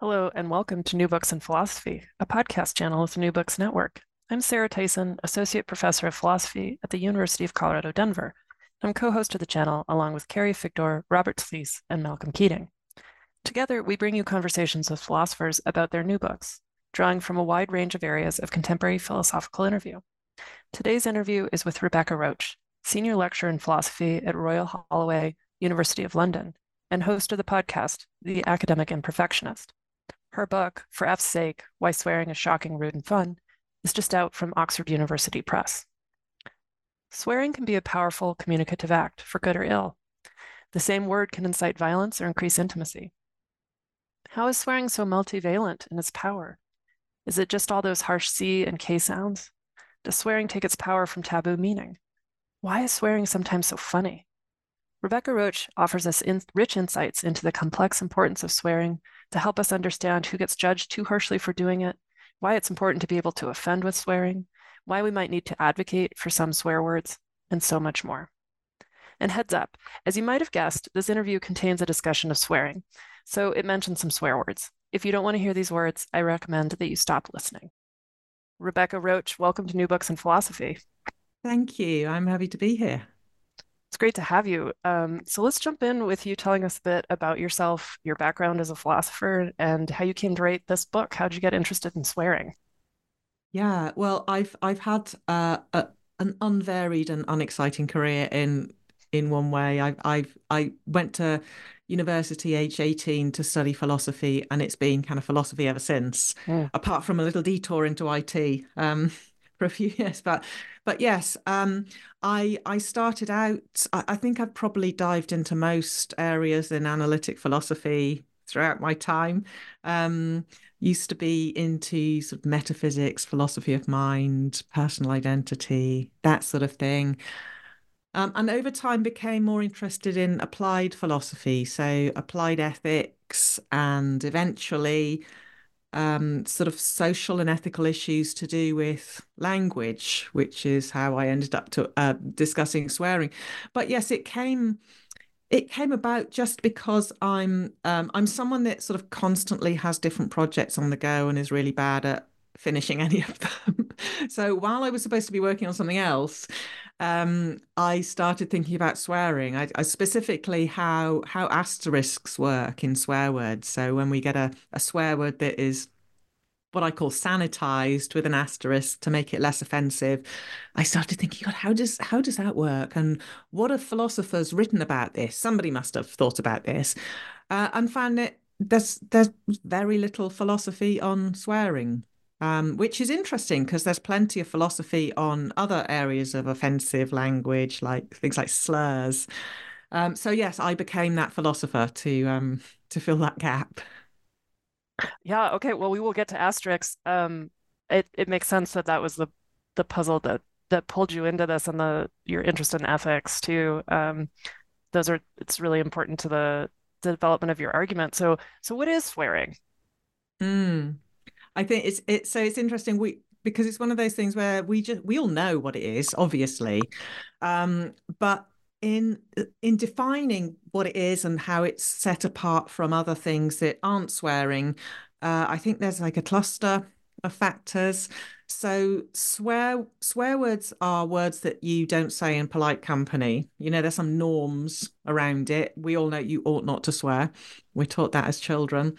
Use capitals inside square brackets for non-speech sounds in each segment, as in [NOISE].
Hello, and welcome to New Books in Philosophy, a podcast channel of the New Books Network. I'm Sarah Tyson, Associate Professor of Philosophy at the University of Colorado Denver. I'm co host of the channel along with Carrie Figdor, Robert Talisse, and Malcolm Keating. Together, we bring you conversations with philosophers about their new books, drawing from a wide range of areas of contemporary philosophical interview. Today's interview is with Rebecca Roache, Senior Lecturer in Philosophy at Royal Holloway, University of London, and host of the podcast, The Academic Imperfectionist. Her book, For F's Sake Why Swearing is Shocking, Rude, and Fun, is just out from Oxford University Press. Swearing can be a powerful communicative act, for good or ill. The same word can incite violence or increase intimacy. How is swearing so multivalent in its power? Is it just all those harsh C and K sounds? Does swearing take its power from taboo meaning? Why is swearing sometimes so funny? Rebecca Roache offers us in rich insights into the complex importance of swearing to help us understand who gets judged too harshly for doing it, why it's important to be able to offend with swearing, why we might need to advocate for some swear words, and so much more. And heads up, as you might have guessed, this interview contains a discussion of swearing, so it mentions some swear words. If you don't want to hear these words, I recommend that you stop listening. Rebecca Roache, welcome to New Books in Philosophy. Thank you. I'm happy to be here. It's great to have you. Um, so let's jump in with you telling us a bit about yourself, your background as a philosopher, and how you came to write this book. How did you get interested in swearing? Yeah, well, I've I've had uh, a, an unvaried and unexciting career in in one way. I I've I went to university age 18 to study philosophy and it's been kind of philosophy ever since mm. apart from a little detour into IT um, for a few [LAUGHS] years but but yes, um, I I started out. I, I think I've probably dived into most areas in analytic philosophy throughout my time. Um, used to be into sort of metaphysics, philosophy of mind, personal identity, that sort of thing. Um, and over time became more interested in applied philosophy, so applied ethics, and eventually um, sort of social and ethical issues to do with language, which is how I ended up to uh, discussing swearing. But yes, it came it came about just because I'm um, I'm someone that sort of constantly has different projects on the go and is really bad at finishing [LAUGHS] any of them. so while I was supposed to be working on something else, um, I started thinking about swearing. I, I, specifically how how asterisks work in swear words. So when we get a, a swear word that is what I call sanitized with an asterisk to make it less offensive. I started thinking, God, how does how does that work? And what have philosophers written about this? Somebody must have thought about this, uh, and found that there's there's very little philosophy on swearing um, which is interesting because there's plenty of philosophy on other areas of offensive language, like things like slurs. Um, so yes, I became that philosopher to um, to fill that gap. Yeah. Okay. Well, we will get to asterisks. Um, it it makes sense that that was the the puzzle that that pulled you into this and the your interest in ethics too. Um, those are it's really important to the the development of your argument. So, so what is swearing? Mm. I think it's it's so it's interesting. We because it's one of those things where we just we all know what it is, obviously, um, but in in defining what it is and how it's set apart from other things that aren't swearing, uh, I think there's like a cluster of factors. So swear swear words are words that you don't say in polite company. You know, there's some norms around it. We all know you ought not to swear. We're taught that as children.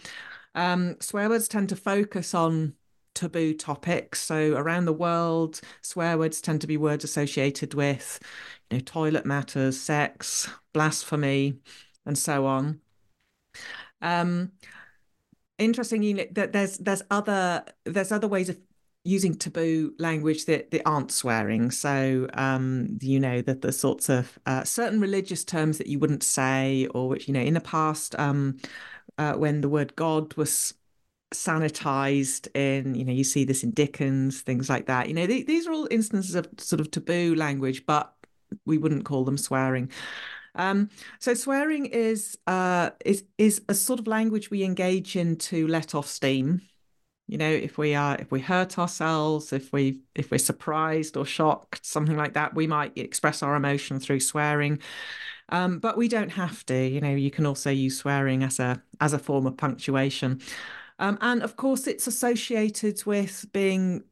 Um, swear words tend to focus on taboo topics. So around the world, swear words tend to be words associated with, you know, toilet matters, sex, blasphemy, and so on. Um, interesting you know, that there's there's other there's other ways of using taboo language that, that aren't swearing. So, um, you know, that the sorts of uh, certain religious terms that you wouldn't say, or which, you know, in the past, um, uh, when the word God was sanitized in, you know, you see this in Dickens, things like that. You know, th- these are all instances of sort of taboo language, but we wouldn't call them swearing. Um, so swearing is uh, is is a sort of language we engage in to let off steam you know if we are if we hurt ourselves if we if we're surprised or shocked something like that we might express our emotion through swearing um, but we don't have to you know you can also use swearing as a as a form of punctuation. Um, and of course it's associated with being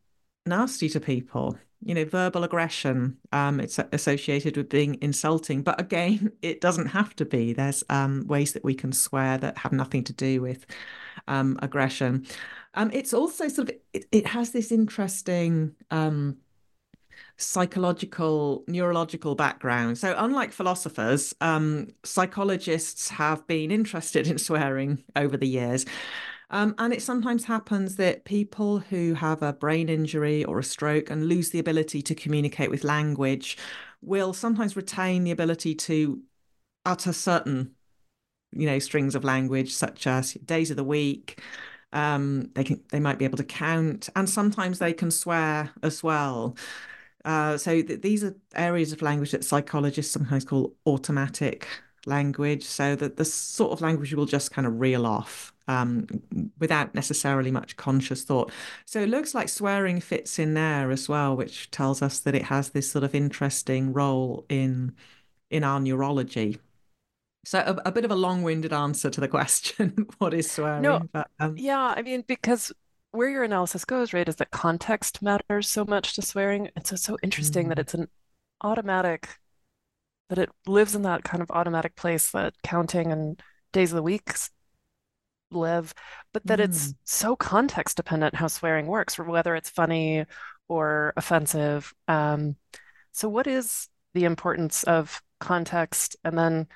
nasty to people you know verbal aggression um, it's associated with being insulting. But again [LAUGHS] it doesn't have to be. There's um, ways that we can swear that have nothing to do with um, aggression. Um, it's also sort of it, it has this interesting um, psychological neurological background. So unlike philosophers, um, psychologists have been interested in swearing over the years. Um, and it sometimes happens that people who have a brain injury or a stroke and lose the ability to communicate with language will sometimes retain the ability to utter certain, you know, strings of language, such as days of the week, um, they can they might be able to count, and sometimes they can swear as well. Uh, so th- these are areas of language that psychologists sometimes call automatic language. So that the sort of language you will just kind of reel off um, without necessarily much conscious thought. So it looks like swearing fits in there as well, which tells us that it has this sort of interesting role in in our neurology. So a, a bit of a long-winded answer to the [LAUGHS] question, what is swearing? No, but, um... yeah, I mean, because where your analysis goes, right, is that context matters so much to swearing. It's so, so interesting mm. that it's an automatic, that it lives in that kind of automatic place that counting and days of the week live, but that mm. it's so context dependent how swearing works, or whether it's funny or offensive. Um, so what is the importance of context and then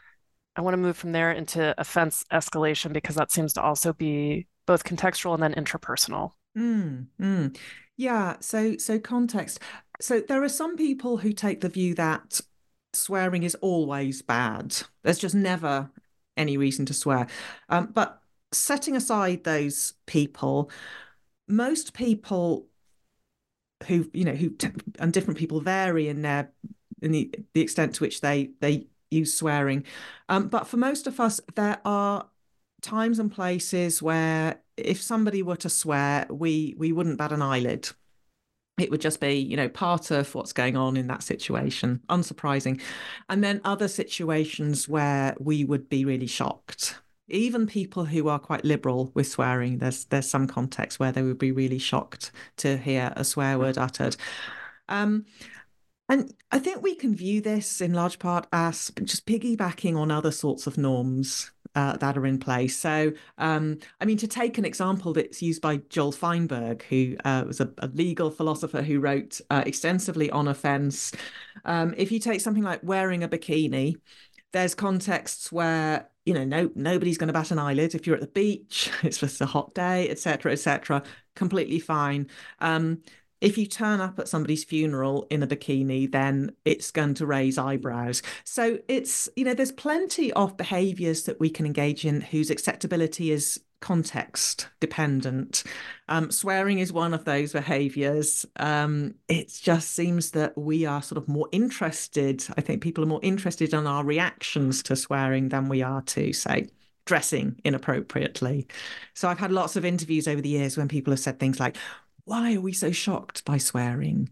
I want to move from there into offense escalation because that seems to also be both contextual and then interpersonal. Mm, mm. Yeah. So so context. So there are some people who take the view that swearing is always bad. There's just never any reason to swear. Um, but setting aside those people, most people who you know who and different people vary in their in the the extent to which they they use swearing. Um, but for most of us, there are times and places where if somebody were to swear, we we wouldn't bat an eyelid. It would just be, you know, part of what's going on in that situation, unsurprising. And then other situations where we would be really shocked. Even people who are quite liberal with swearing, there's there's some context where they would be really shocked to hear a swear word uttered. Um, and I think we can view this in large part as just piggybacking on other sorts of norms uh, that are in place. So, um, I mean, to take an example that's used by Joel Feinberg, who uh, was a, a, legal philosopher who wrote uh, extensively on offense, um, if you take something like wearing a bikini, there's contexts where you know no nobody's going to bat an eyelid if you're at the beach [LAUGHS] it's just a hot day etc etc completely fine um, if you turn up at somebody's funeral in a bikini, then it's going to raise eyebrows. So it's, you know, there's plenty of behaviors that we can engage in whose acceptability is context dependent. Um, swearing is one of those behaviors. Um, it just seems that we are sort of more interested. I think people are more interested in our reactions to swearing than we are to, say, dressing inappropriately. So I've had lots of interviews over the years when people have said things like, why are we so shocked by swearing?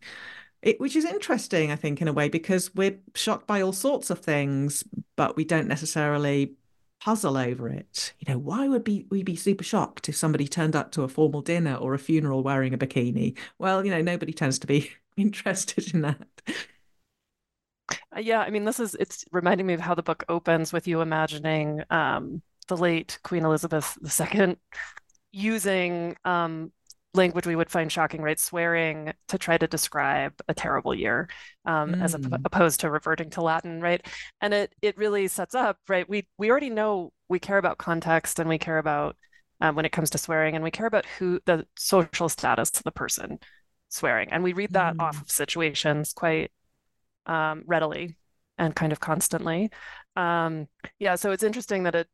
It, which is interesting, I think, in a way, because we're shocked by all sorts of things, but we don't necessarily puzzle over it. You know, why would be, we be super shocked if somebody turned up to a formal dinner or a funeral wearing a bikini? Well, you know, nobody tends to be [LAUGHS] interested in that. Uh, yeah, I mean, this is it's reminding me of how the book opens with you imagining um, the late Queen Elizabeth II using um, language we would find shocking, right? Swearing to try to describe a terrible year, um, mm. as opposed to reverting to Latin, right? And it it really sets up, right? We we already know we care about context and we care about um, when it comes to swearing, and we care about who the social status of the person swearing, and we read that mm. off of situations quite um, readily and kind of constantly. Um, yeah, so it's interesting that it.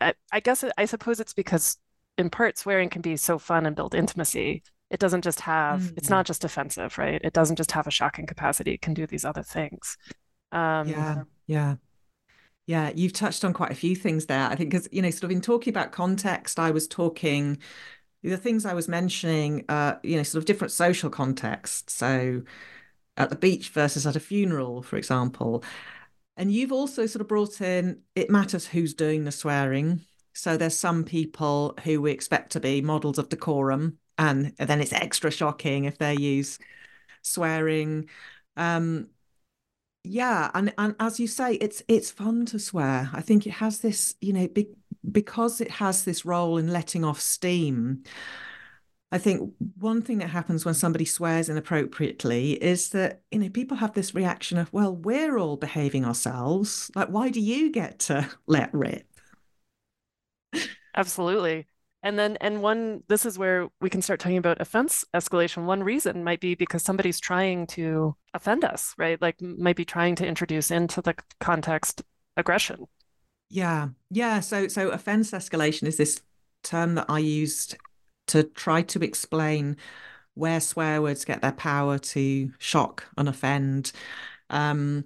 I, I guess it, I suppose it's because in part swearing can be so fun and build intimacy. It doesn't just have mm-hmm. it's not just offensive right? It doesn't just have a shocking capacity. It can do these other things. Um, yeah yeah. Yeah you've touched on quite a few things there. I think because you know sort of in talking about context i was talking the things i was mentioning uh you know sort of different social contexts. So at the beach versus at a funeral for example. And you've also sort of brought in it matters who's doing the swearing so there's some people who we expect to be models of decorum, and then it's extra shocking if they use swearing. Um, yeah, and and as you say, it's it's fun to swear. I think it has this, you know, be, because it has this role in letting off steam. I think one thing that happens when somebody swears inappropriately is that, you know, people have this reaction of, well, we're all behaving ourselves. Like, why do you get to [LAUGHS] let rip? Absolutely. And then, and one, this is where we can start talking about offense escalation. One reason might be because somebody's trying to offend us, right? Like, might be trying to introduce into the context aggression. Yeah. Yeah. So, so offense escalation is this term that I used to try to explain where swear words get their power to shock and offend. Um,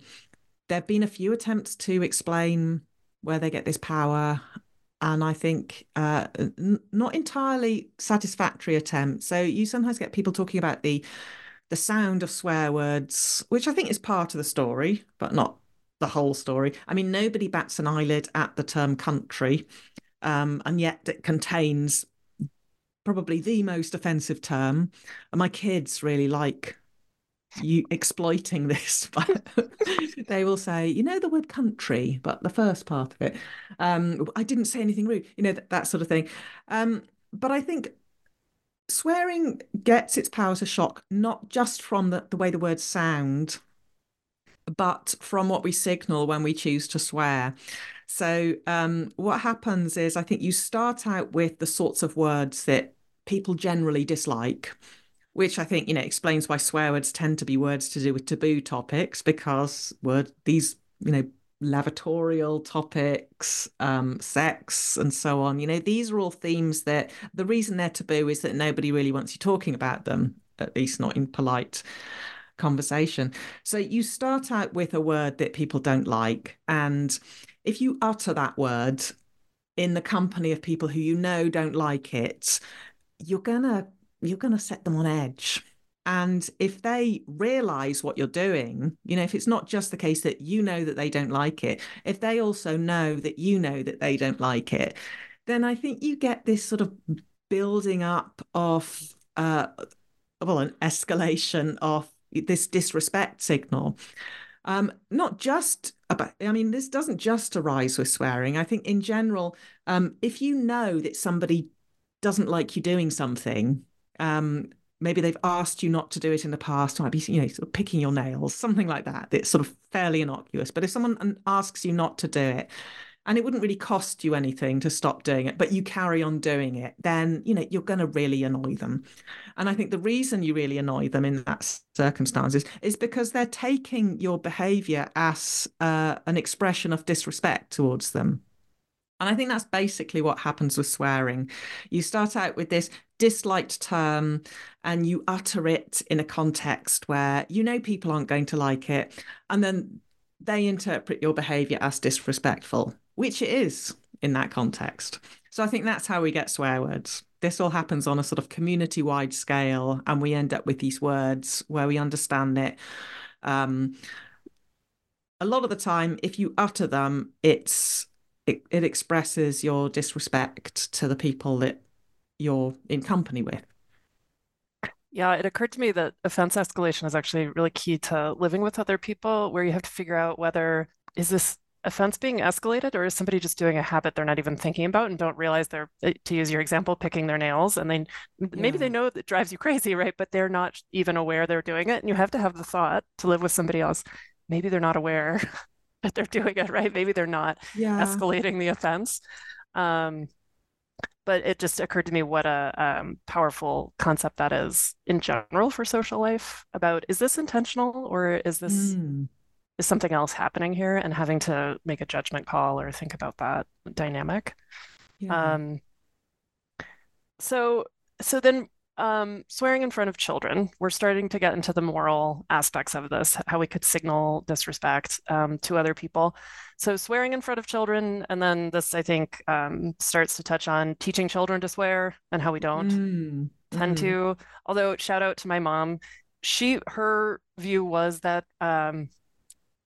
there have been a few attempts to explain where they get this power and I think uh, n- not entirely satisfactory attempt. So you sometimes get people talking about the the sound of swear words, which I think is part of the story, but not the whole story. I mean, nobody bats an eyelid at the term country, um, and yet it contains probably the most offensive term. And my kids really like you exploiting this [LAUGHS] but they will say you know the word country but the first part of it. Um i didn't say anything rude you know that, that sort of thing. Um but i think swearing gets its power to shock not just from the, the way the words sound but from what we signal when we choose to swear. So um, what happens is i think you start out with the sorts of words that people generally dislike which I think you know explains why swear words tend to be words to do with taboo topics because word these you know lavatorial topics, um, sex, and so on. You know, these are all themes that the reason they're taboo is that nobody really wants you talking about them, at least not in polite conversation. So you start out with a word that people don't like, and if you utter that word in the company of people who you know don't like it, you're gonna you're going to set them on edge. And if they realize what you're doing, you know, if it's not just the case that you know that they don't like it, if they also know that you know that they don't like it, then I think you get this sort of building up of, uh, well, an escalation of this disrespect signal. Um, not just about, I mean, this doesn't just arise with swearing. I think in general, um, if you know that somebody doesn't like you doing something, um, maybe they've asked you not to do it in the past, might be, you know, sort of picking your nails, something like that. It's sort of fairly innocuous. But if someone asks you not to do it, and it wouldn't really cost you anything to stop doing it, but you carry on doing it, then you know you're going to really annoy them. And I think the reason you really annoy them in that circumstances is because they're taking your behaviour as uh, an expression of disrespect towards them. And I think that's basically what happens with swearing. You start out with this disliked term and you utter it in a context where you know people aren't going to like it. And then they interpret your behavior as disrespectful, which it is. in that context. So I think that's how we get swear words. This all happens on a sort of community wide scale, and we end up with these words where we understand it. Um, a lot of the time, if you utter them, it's it, it expresses your disrespect to the people that you're in company with. Yeah, it occurred to me that offense escalation is actually really key to living with other people, where you have to figure out whether is this offense being escalated or is somebody just doing a habit they're not even thinking about and don't realize they're to use your example picking their nails and they maybe they know that drives you crazy right? But they're not even aware they're doing it and you have to have the thought to live with somebody else. Maybe they're not aware [LAUGHS] that they're doing it right maybe they're not yeah. escalating the offense um, but it just occurred to me what a um, powerful concept that is in general for social life about is this intentional or is this mm. is something else happening here and having to make a judgment call or think about that dynamic yeah. um, so so then um, swearing in front of children, we're starting to get into the moral aspects of this, how we could signal disrespect um, to other people. So, swearing in front of children, and then this, I think, um, starts to touch on teaching children to swear and how we don't mm. tend mm. to. Although, shout out to my mom, she her view was that um,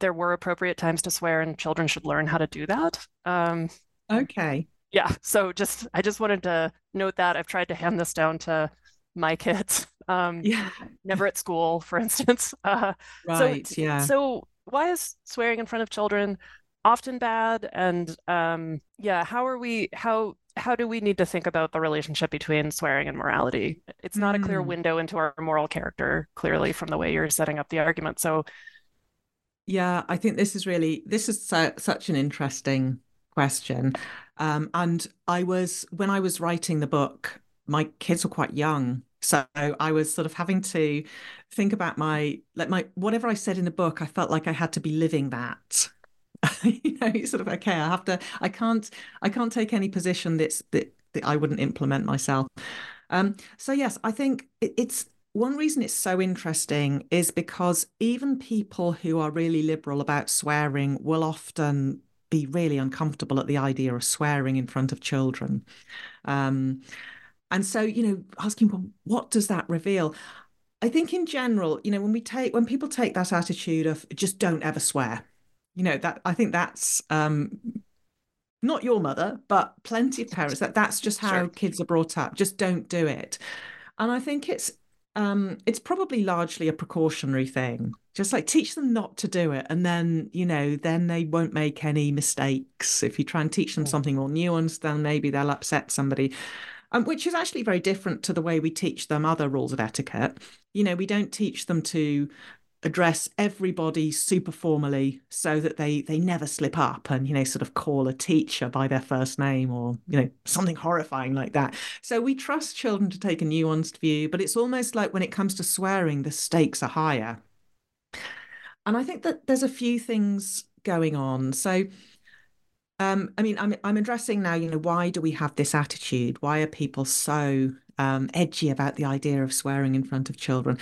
there were appropriate times to swear, and children should learn how to do that. Um, okay. Yeah. So, just I just wanted to note that I've tried to hand this down to my kids. [LAUGHS] Um, yeah. Never at school, for instance. [LAUGHS] Uh, right. So, yeah. So why is swearing in front of children often bad? And um, yeah, how are we? How how do we need to think about the relationship between swearing and morality? It's not mm. a clear hmm. window into our moral character, clearly, from the way you're setting up the argument. So. Yeah, I think this is really this is so, such an interesting question. Um, and I was when I was writing the book, my kids were quite young so I was sort of having to think about my like my whatever I said in the book, I felt like I had to be living that. [LAUGHS] you know, sort of okay, I have to I can't I can't take any position that's that, that I wouldn't implement myself. Um, so yes, I think it, it's one reason it's so interesting is because even people who are really liberal about swearing will often be really uncomfortable at the idea of swearing in front of children. Um, and so, you know, asking, well, what does that reveal? I think in general, you know, when we take when people take that attitude of just don't ever swear, you know, that I think that's um not your mother, but plenty of parents that that's just how sure. kids are brought up. Just don't do it. And I think it's um it's probably largely a precautionary thing. Just like teach them not to do it. And then, you know, then they won't make any mistakes. If you try and teach them something more nuanced, then maybe they'll upset somebody um, which is actually very different to the way we teach them other rules of etiquette. You know, we don't teach them to address everybody super formally so that they they never slip up and you know sort of call a teacher by their first name or you know something horrifying like that. So we trust children to take a nuanced view but it's almost like when it comes to swearing the stakes are higher. And i think that there's a few things going on. So um, I mean, I'm I'm addressing now. You know, why do we have this attitude? Why are people so um, edgy about the idea of swearing in front of children?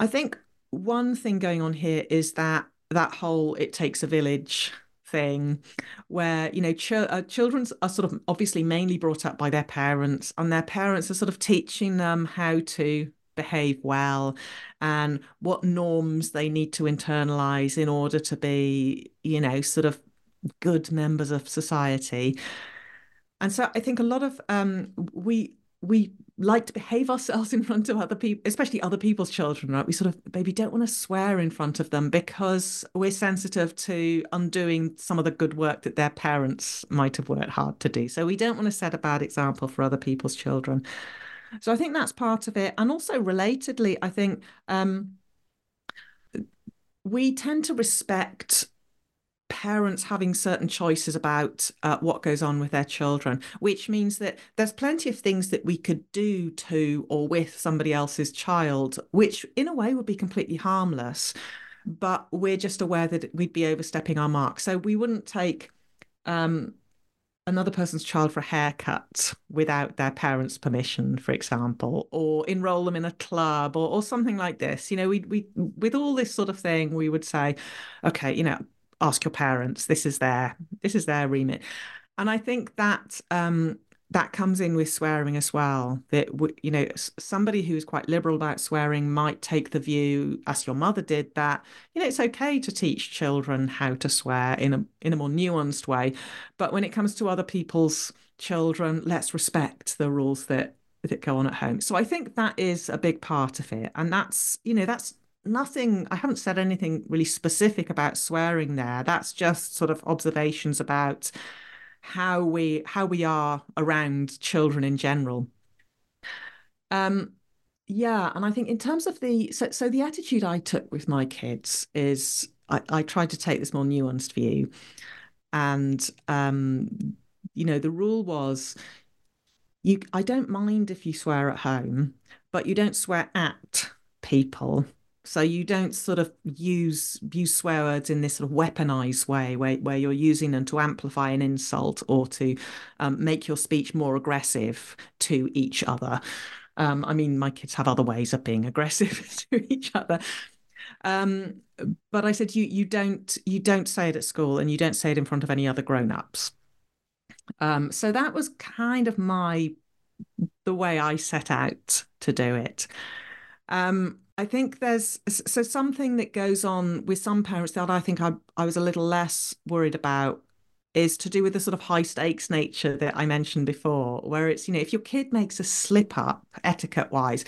I think one thing going on here is that that whole "it takes a village" thing, where you know, ch- uh, children are sort of obviously mainly brought up by their parents, and their parents are sort of teaching them how to behave well and what norms they need to internalize in order to be, you know, sort of good members of society. And so I think a lot of um, we we like to behave ourselves [LAUGHS] in front of other people, especially other people's children, right? We sort of maybe don't want to swear in front of them because we're sensitive to undoing some of the good work that their parents might have worked hard to do. So we don't want to set a bad example for other people's children. So I think that's part of it. And also relatedly, I think um, we tend to respect parents having certain choices about uh, what goes on with their children, which means that there's plenty of things that we could do to or with somebody else's child, which in a way would be completely harmless. But we're just aware that we'd be overstepping our mark. So we wouldn't take um, another person's child for a haircut without their parents' permission, for example, or enroll them in a club or, or something like this. You know, we we with all this sort of thing, we would say, okay, you know, ask your parents. This is their this is their remit. and I think that um, that comes in with swearing as well. That you know, somebody who's quite liberal about swearing might take the view, as your mother did, that you know it's okay to teach children how to swear in a in a more nuanced way, but when it comes to other people's children, let's respect the rules that that go on at home. So I think that is a big part of it, and that's you know that's nothing i haven't said anything really specific about swearing there. That's just sort of observations about how we how we are around children in general. Um, yeah, and I think in terms of the so so the attitude I took with my kids is I, I tried to take this more nuanced view, and um, you know the rule was you I don't mind if you swear at home, but you don't swear at people so you don't sort of use use swear words in this sort of weaponized way where, where you're using them to amplify an insult or to um, make your speech more aggressive to each other. Um, I mean, my kids have other ways of being aggressive [LAUGHS] to each other. Um, but I said you you don't you don't say it at school and you don't say it in front of any other grown-ups. Um, so that was kind of my the way I set out to do it. Um, I think there's so something that goes on with some parents that I think I, I was a little less worried about is to do with the sort of high stakes nature that I mentioned before, where it's, you know, if your kid makes a slip up etiquette wise,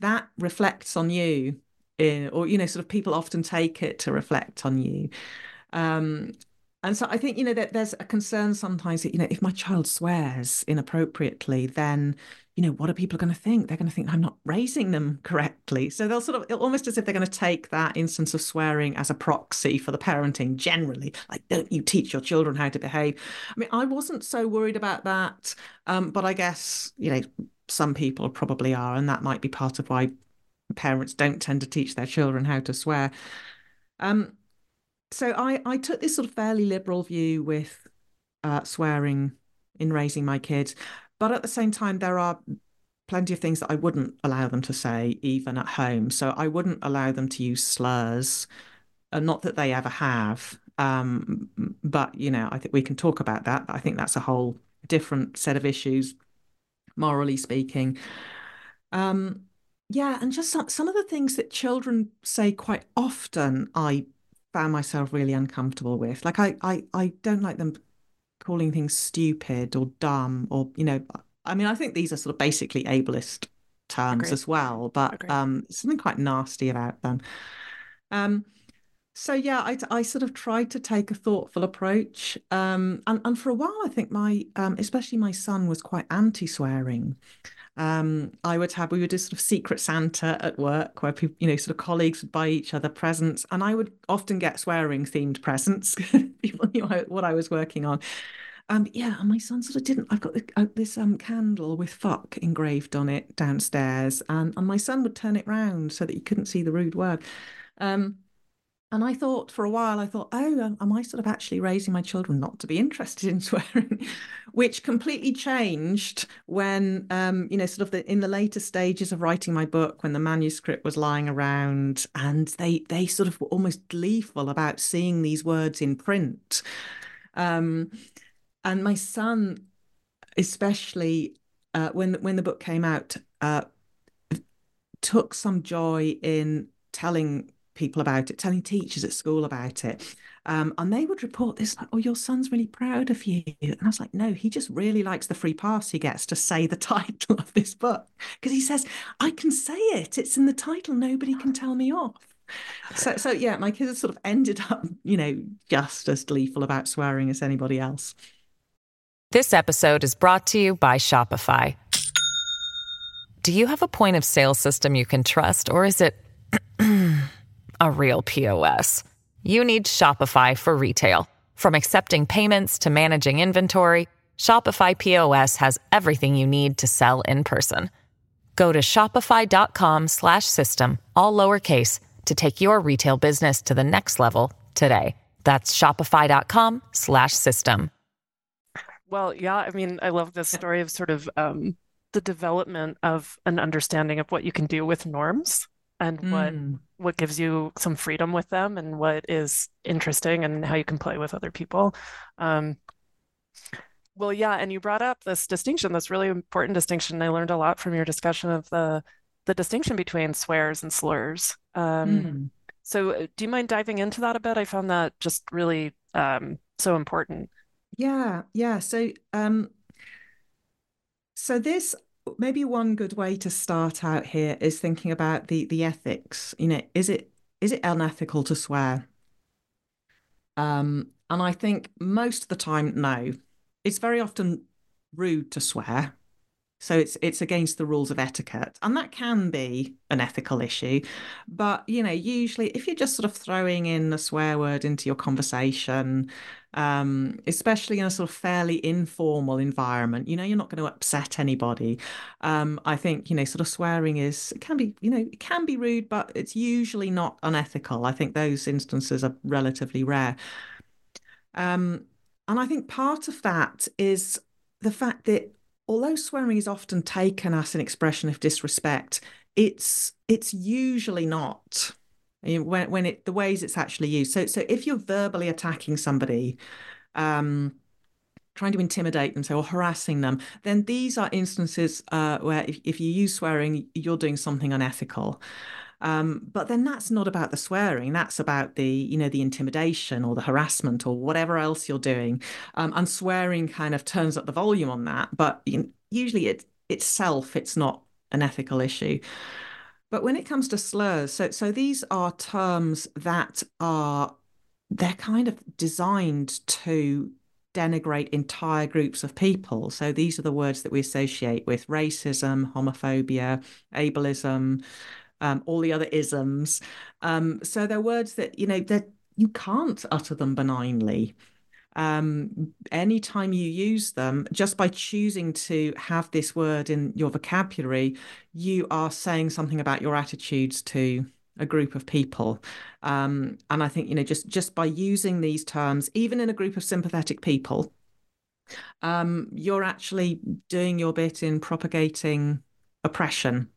that reflects on you, in, or, you know, sort of people often take it to reflect on you. Um, and so I think, you know, that there's a concern sometimes that, you know, if my child swears inappropriately, then, you know, what are people going to think? They're going to think I'm not raising them correctly. So they'll sort of almost as if they're going to take that instance of swearing as a proxy for the parenting generally. Like, don't you teach your children how to behave? I mean, I wasn't so worried about that. Um, but I guess, you know, some people probably are. And that might be part of why parents don't tend to teach their children how to swear. Um, so I, I took this sort of fairly liberal view with uh, swearing in raising my kids, but at the same time, there are plenty of things that I wouldn't allow them to say, even at home. So I wouldn't allow them to use slurs, uh, not that they ever have. Um, but you know, I think we can talk about that. I think that's a whole different set of issues, morally speaking. Um, yeah, and just some, some of the things that children say quite often, I found myself really uncomfortable with. Like I, I, I don't like them calling things stupid or dumb or you know. I mean, I think these are sort of basically ableist terms Agreed. as well, but Agreed. um, something quite nasty about them. Um, so yeah, I, I sort of tried to take a thoughtful approach, um, and and for a while, I think my, um, especially my son, was quite anti-swearing. Um, I would have we would do sort of secret Santa at work where people, you know, sort of colleagues would buy each other presents, and I would often get swearing themed presents. [LAUGHS] people knew what I was working on. Um, yeah, and my son sort of didn't. I've got uh, this um candle with "fuck" engraved on it downstairs, and and my son would turn it round so that he couldn't see the rude word. Um, and I thought for a while, I thought, oh, am I sort of actually raising my children not to be interested in [LAUGHS] swearing? Which completely changed when, um, you know, sort of the, in the later stages of writing my book, when the manuscript was lying around, and they they sort of were almost gleeful about seeing these words in print. Um, and my son, especially uh, when when the book came out, uh, took some joy in telling people about it, telling teachers at school about it. Um, and they would report this like, oh, your son's really proud of you. And I was like, no, he just really likes the free pass he gets to say the [LAUGHS] title of this book. Because he says, I can say it. It's in the title. Nobody can tell me off. So, so yeah, my kids have sort of ended up, you know, just as gleeful about swearing as anybody else. This episode is brought to you by Shopify. Do you have a point of sale system you can trust, or is it a real POS. You need Shopify for retail. From accepting payments to managing inventory, Shopify POS has everything you need to sell in person. Go to shopify.com/system all lowercase to take your retail business to the next level today. That's shopify.com/system. Well, yeah, I mean, I love this story of sort of um, the development of an understanding of what you can do with norms and mm. what what gives you some freedom with them and what is interesting and how you can play with other people. Um, well, yeah, and you brought up this distinction, this really important distinction. I learned a lot from your discussion of the the distinction between swears and slurs. Um, mm. So, uh, do you mind diving into that a bit? I found that just really um, so important. Yeah, yeah. So, um, so this maybe one good way to start out here is thinking about the the ethics. You know, is it is it unethical to swear? Um, and I think most of the time, no. It's very often rude to swear. So it's it's against the rules of etiquette, and that can be an ethical issue. But you know, usually if you're just sort of throwing in a swear word into your conversation, um, especially in a sort of fairly informal environment, you know, you're not going to upset anybody. Um, I think you know, sort of swearing is it can be you know it can be rude, but it's usually not unethical. I think those instances are relatively rare. Um, and I think part of that is the fact that although swearing is often taken as an expression of disrespect, it's it's usually not. When when it the ways it's actually used. So so if you're verbally attacking somebody, um, trying to intimidate them, so or harassing them, then these are instances uh, where if, if you use swearing, you're doing something unethical. Um, but then that's not about the swearing. That's about the, you know, the intimidation or the harassment or whatever else you're doing. Um, and swearing kind of turns up the volume on that. But you know, usually it itself, it's not an ethical issue. But when it comes to slurs, so so these are terms that are they're kind of designed to denigrate entire groups of people. So these are the words that we associate with racism, homophobia, ableism, um, all the other isms. Um, so they're words that, you know, that you can't utter them benignly. Um, anytime you use them, just by choosing to have this word in your vocabulary, you are saying something about your attitudes to a group of people. Um, and I think, you know, just just by using these terms, even in a group of sympathetic people, um, you're actually doing your bit in propagating oppression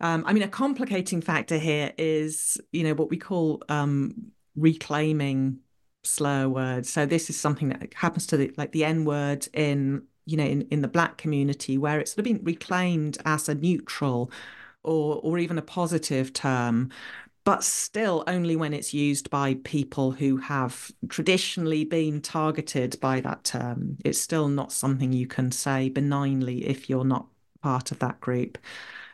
um, I mean, a complicating factor here is, you know, what we call um, reclaiming slur words. So this is something that happens to the, like the N word in, you know, in, in the black community where it's sort of been reclaimed as a neutral or or even a positive term, but still only when it's used by people who have traditionally been targeted by that term. It's still not something you can say benignly if you're not part of that group.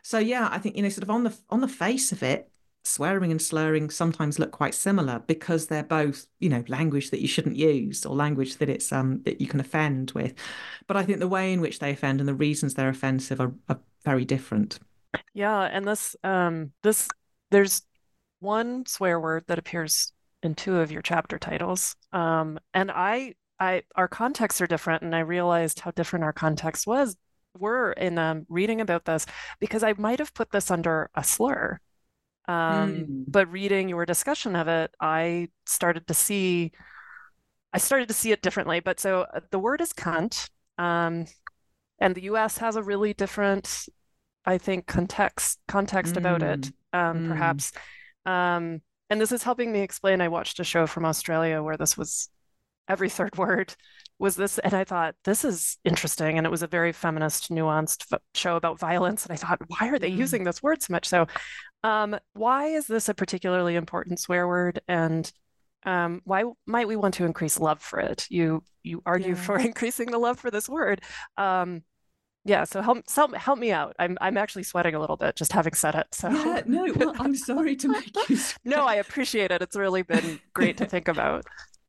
So yeah, I think you know, sort of on the on the face of it, swearing and slurring sometimes look quite similar because they're both you know language that you shouldn't use or language that it's um that you can offend with but i think the way in which they offend and the reasons they're offensive are, are very different yeah and this um this there's one swear word that appears in two of your chapter titles um and i i our contexts are different and i realized how different our context was were in um, reading about this because I might have put this under a slur. Um, mm. But reading your discussion of it, I started to see, I started to see it differently. But so uh, the word is cunt, um, and the U.S. has a really different, I think, context context mm. about it, hmm. um, mm. perhaps. Um, and this is helping me explain. I watched a show from Australia where this was every third [LAUGHS] word was this and i thought this is interesting and it was a very feminist nuanced show about violence and i thought why are they mm. using this word so much so um, why is this a particularly important swear word and um, why might we want to increase love for it you you argue yeah. for [LAUGHS] increasing the love for this word um, yeah so help, help help me out i'm i'm actually sweating a little bit just having said it so yeah no well i'm [LAUGHS] sorry to make you Sweat. [LAUGHS] no i appreciate it it's really been great to think about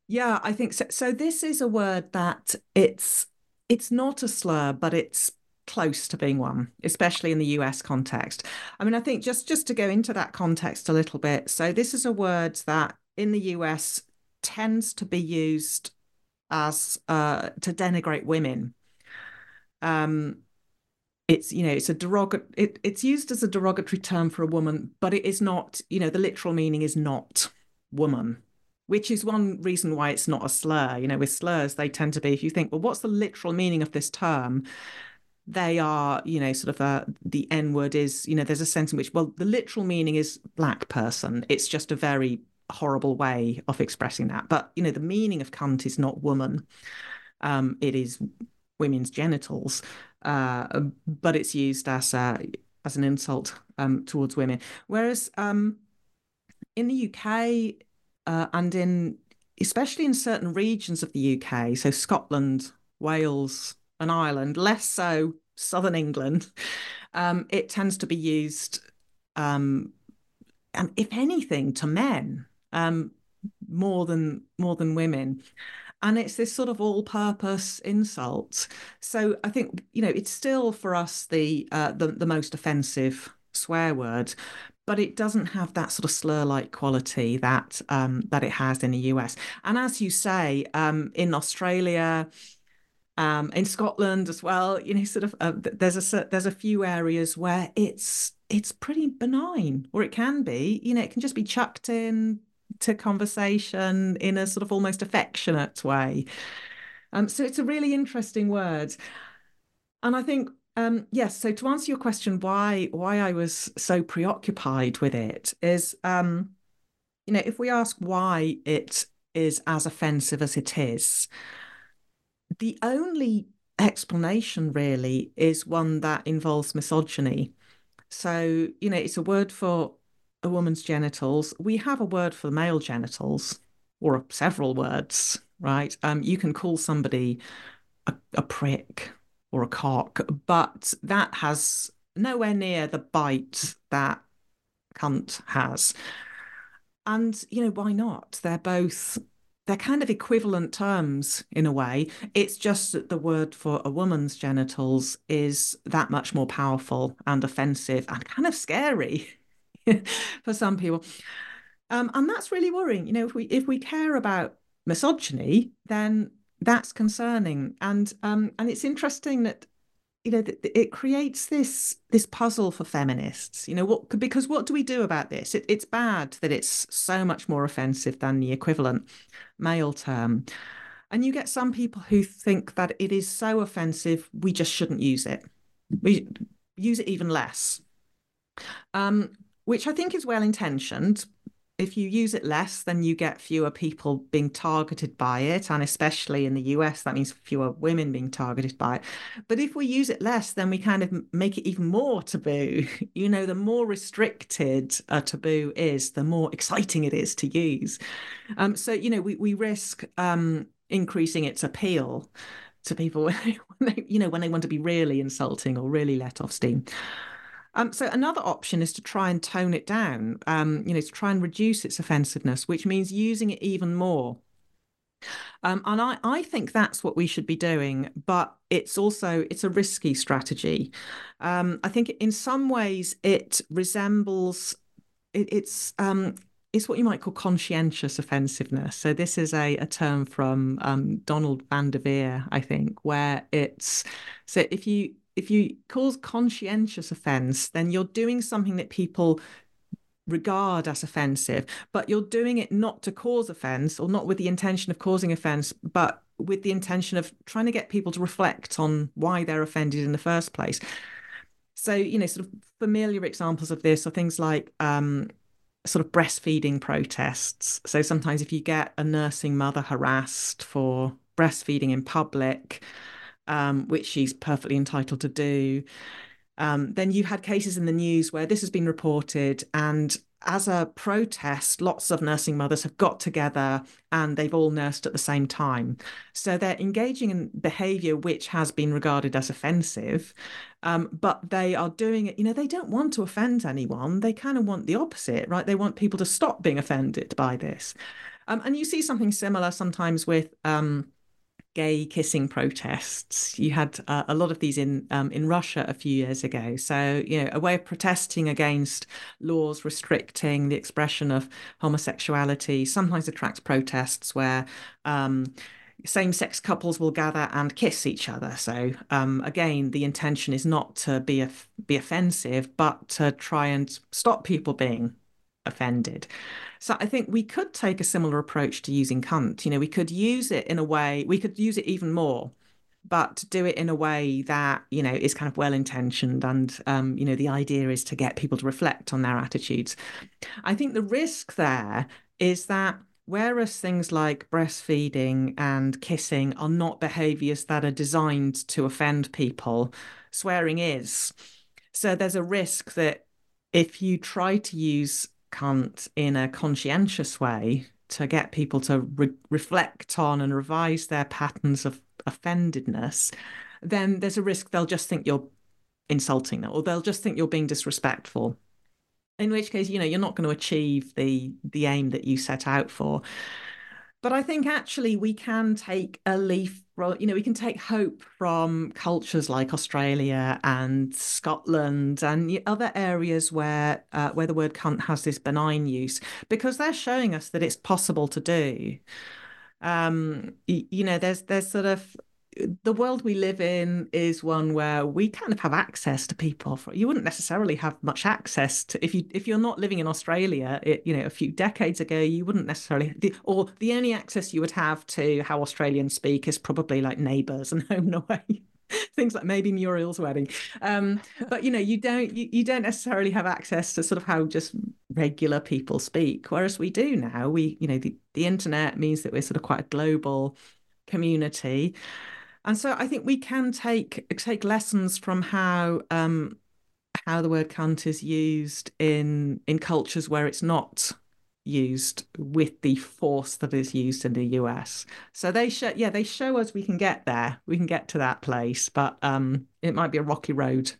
yeah, I think so. So this is a word that it's it's not a slur, but it's close to being one, especially in the US context. I mean, I think just just to go into that context a little bit. So this is a word that in the US tends to be used as uh, to denigrate women. Um, it's you know it's a derogatory it, it's used as a derogatory term for a woman, but it is not. You know, the literal meaning is not woman which is one reason why it's not a slur. You know, with slurs, they tend to be, if you think, well, what's the literal meaning of this term? They are, you know, sort of a, the N word is, you know, there's a sense in which, well, the literal meaning is black person. It's just a very horrible way of expressing that. But, you know, the meaning of cunt is not woman. um, it is women's genitals, uh, but it's used as a as an insult um, towards women. Whereas um, in the UK uh, and in especially in certain regions of the UK, so Scotland, Wales, and Ireland, less so southern England, um, it tends to be used, um, if anything, to men um, more than more than women. And it's this sort of all-purpose insult. So I think you know it's still for us the uh, the, the most offensive swear word, but it doesn't have that sort of slur-like quality that um, that it has in the US. And as you say, um, in Australia, um, in Scotland as well, you know, sort of uh, there's a there's a few areas where it's it's pretty benign, or it can be. You know, it can just be chucked in to conversation in a sort of almost affectionate way. Um, so it's a really interesting word, and I think um, yes. So to answer your question, why why I was so preoccupied with it is, um, you know, if we ask why it is as offensive as it is, the only explanation really is one that involves misogyny. So you know, it's a word for a woman's genitals. We have a word for male genitals, or several words, right? Um, you can call somebody a, a prick or a cock, but that has nowhere near the bite that cunt has. And, you know, why not? They're both, they're kind of equivalent terms in a way. It's just that the word for a woman's genitals is that much more powerful and offensive and kind of scary [LAUGHS] for some people. Um, and that's really worrying. You know, if we if we care about misogyny, then that's concerning and um and it's interesting that you know it creates this this puzzle for feminists you know what because what do we do about this? It, it's bad that it's so much more offensive than the equivalent male term. And you get some people who think that it is so offensive we just shouldn't use it. We use it even less. Um, which i think is well intentioned if you use it less, then you get fewer people being targeted by it. And especially in the US, that means fewer women being targeted by it. But if we use it less, then we kind of make it even more taboo. [LAUGHS] You know, the more restricted a taboo is, the more exciting it is to use. Um, so, you know, we, we risk um, increasing its appeal to people [LAUGHS] when they, you know, when they want to be really insulting or really let off steam. Um, so another option is to try and tone it down, um, you know, to try and reduce its offensiveness, which means using it even more. Um, and I, I think that's what we should be doing, but it's also it's a risky strategy. Um, I think in some ways it resembles it, it's um, it's what you might call conscientious offensiveness. So this is a, a term from um, Donald VanDeVeer, I think, where it's so if you if you cause conscientious offense, then you're doing something that people regard as offensive, but you're doing it not to cause offense or not with the intention of causing offense, but with the intention of trying to get people to reflect on why they're offended in the first place. So, you know, sort of familiar examples of this are things like um, sort of breastfeeding protests. So sometimes if you get a nursing mother harassed for breastfeeding in public, um, which she's perfectly entitled to do. Um, then you had cases in the news where this has been reported, and as a protest, lots of nursing mothers have got together and they've all nursed at the same time. So they're engaging in behavior which has been regarded as offensive, um, but they are doing it, you know, they don't want to offend anyone. They kind of want the opposite, right? They want people to stop being offended by this. Um, and you see something similar sometimes with. Um, gay kissing protests. You had uh, a lot of these in um, in Russia a few years ago. So you know, a way of protesting against laws restricting the expression of homosexuality sometimes attracts protests where. Um, same-sex couples will gather and kiss each other. So um, again, the intention is not to be be offensive, but to try and stop people being offended. So I think we could take a similar approach to using cunt. You know, we could use it in a way, we could use it even more, but do it in a way that, you know, is kind of well intentioned. And, um, you know, the idea is to get people to reflect on their attitudes. I think the risk there is that whereas things like breastfeeding and kissing are not behaviors that are designed to offend people, swearing is. So there's a risk that if you try to use cunt in a conscientious way to get people to re- reflect on and revise their patterns of offendedness, then there's a risk they'll just think you're insulting them or they'll just think you're being disrespectful. In which case you know you're not going to achieve the the aim that you set out for. But i think actually we can take a leaf you know we can take hope from cultures like australia and scotland and other areas where uh, where the word cunt has this benign use because they're showing us that it's possible to do. Um you know there's there's sort of the world we live in is one where we kind of have access to people. You wouldn't necessarily have much access to if you if you're not living in Australia. It, you know, a few decades ago, you wouldn't necessarily, or the only access you would have to how Australians speak is probably like neighbours and [LAUGHS] home and away. things like maybe Muriel's wedding. Um, but you know, you don't you, you don't necessarily have access to sort of how just regular people speak. Whereas we do now. We, you know, the, the internet means that we're sort of quite a global community. And so I think we can take take lessons from how um, how the word cunt is used in in cultures where it's not used with the force that is used in the US. So they show yeah, they show us we can get there. We can get to that place, but um it might be a rocky road.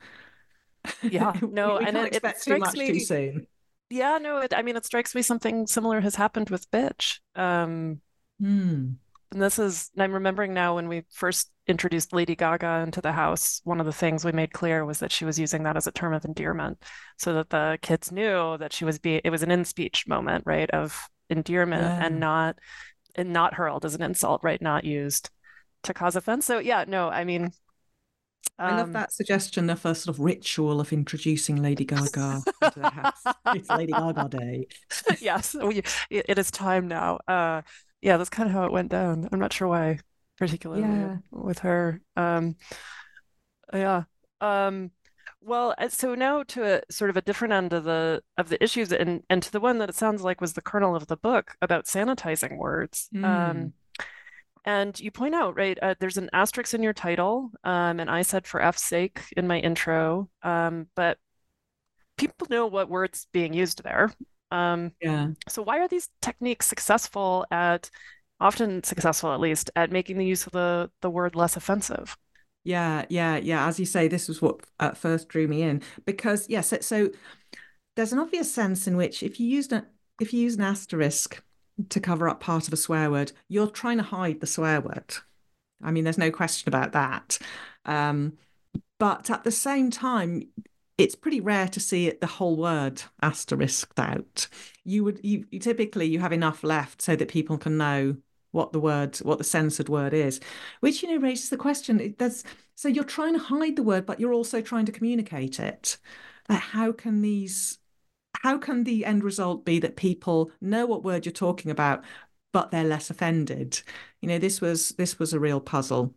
Yeah. [LAUGHS] No, we, we and it, expect it too much me, too soon. Yeah, no, it, I mean it strikes me something similar has happened with bitch. Um hmm. And this is, I'm remembering now when we first introduced Lady Gaga into the house, one of the things we made clear was that she was using that as a term of endearment so that the kids knew that she was being, it was an in speech moment, right, of endearment yeah. and not, and not hurled as an insult, right, not used to cause offense. So, yeah, no, I mean, I love um, that suggestion of a sort of ritual of introducing Lady Gaga [LAUGHS] into the house. It's Lady Gaga Day. [LAUGHS] yes, we, it is time now. Uh, yeah, that's kind of how it went down. I'm not sure why, particularly yeah. with her. Um, yeah. Um, well, uh, so now to a sort of a different end of the of the issues, and and to the one that it sounds like was the kernel of the book about sanitizing words. Mm. Um, and you point out, right, uh, there's an asterisk in your title, um, and I said for F's sake in my intro, um, but people know what words being used there. Um, yeah. So why are these techniques successful at, often successful at least, at making the use of the the word less offensive? Yeah, yeah, yeah. As you say, this was what at first drew me in because yes, yeah, so, so there's an obvious sense in which if you use an if you use an asterisk to cover up part of a swear word, you're trying to hide the swear word. I mean, there's no question about that. Um, but at the same time, it's pretty rare to see it the whole word asterisked out. You would you, you typically you have enough left so that people can know what the word what the censored word is, which you know raises the question. There's so you're trying to hide the word, but you're also trying to communicate it. Like how can these how can the end result be that people know what word you're talking about, but they're less offended? You know, this was this was a real puzzle.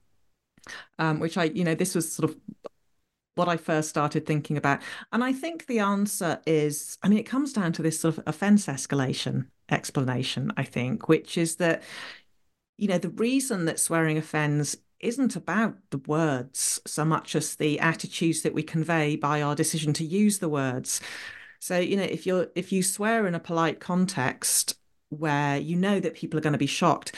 Um, which I, you know, this was sort of what I first started thinking about. And I think the answer is I mean, it comes down to this sort of offense escalation explanation, I think, which is that, you know, the reason that swearing offends isn't about the words so much as the attitudes that we convey by our decision to use the words. So, you know, if you're if you swear in a polite context where you know that people are going to be shocked,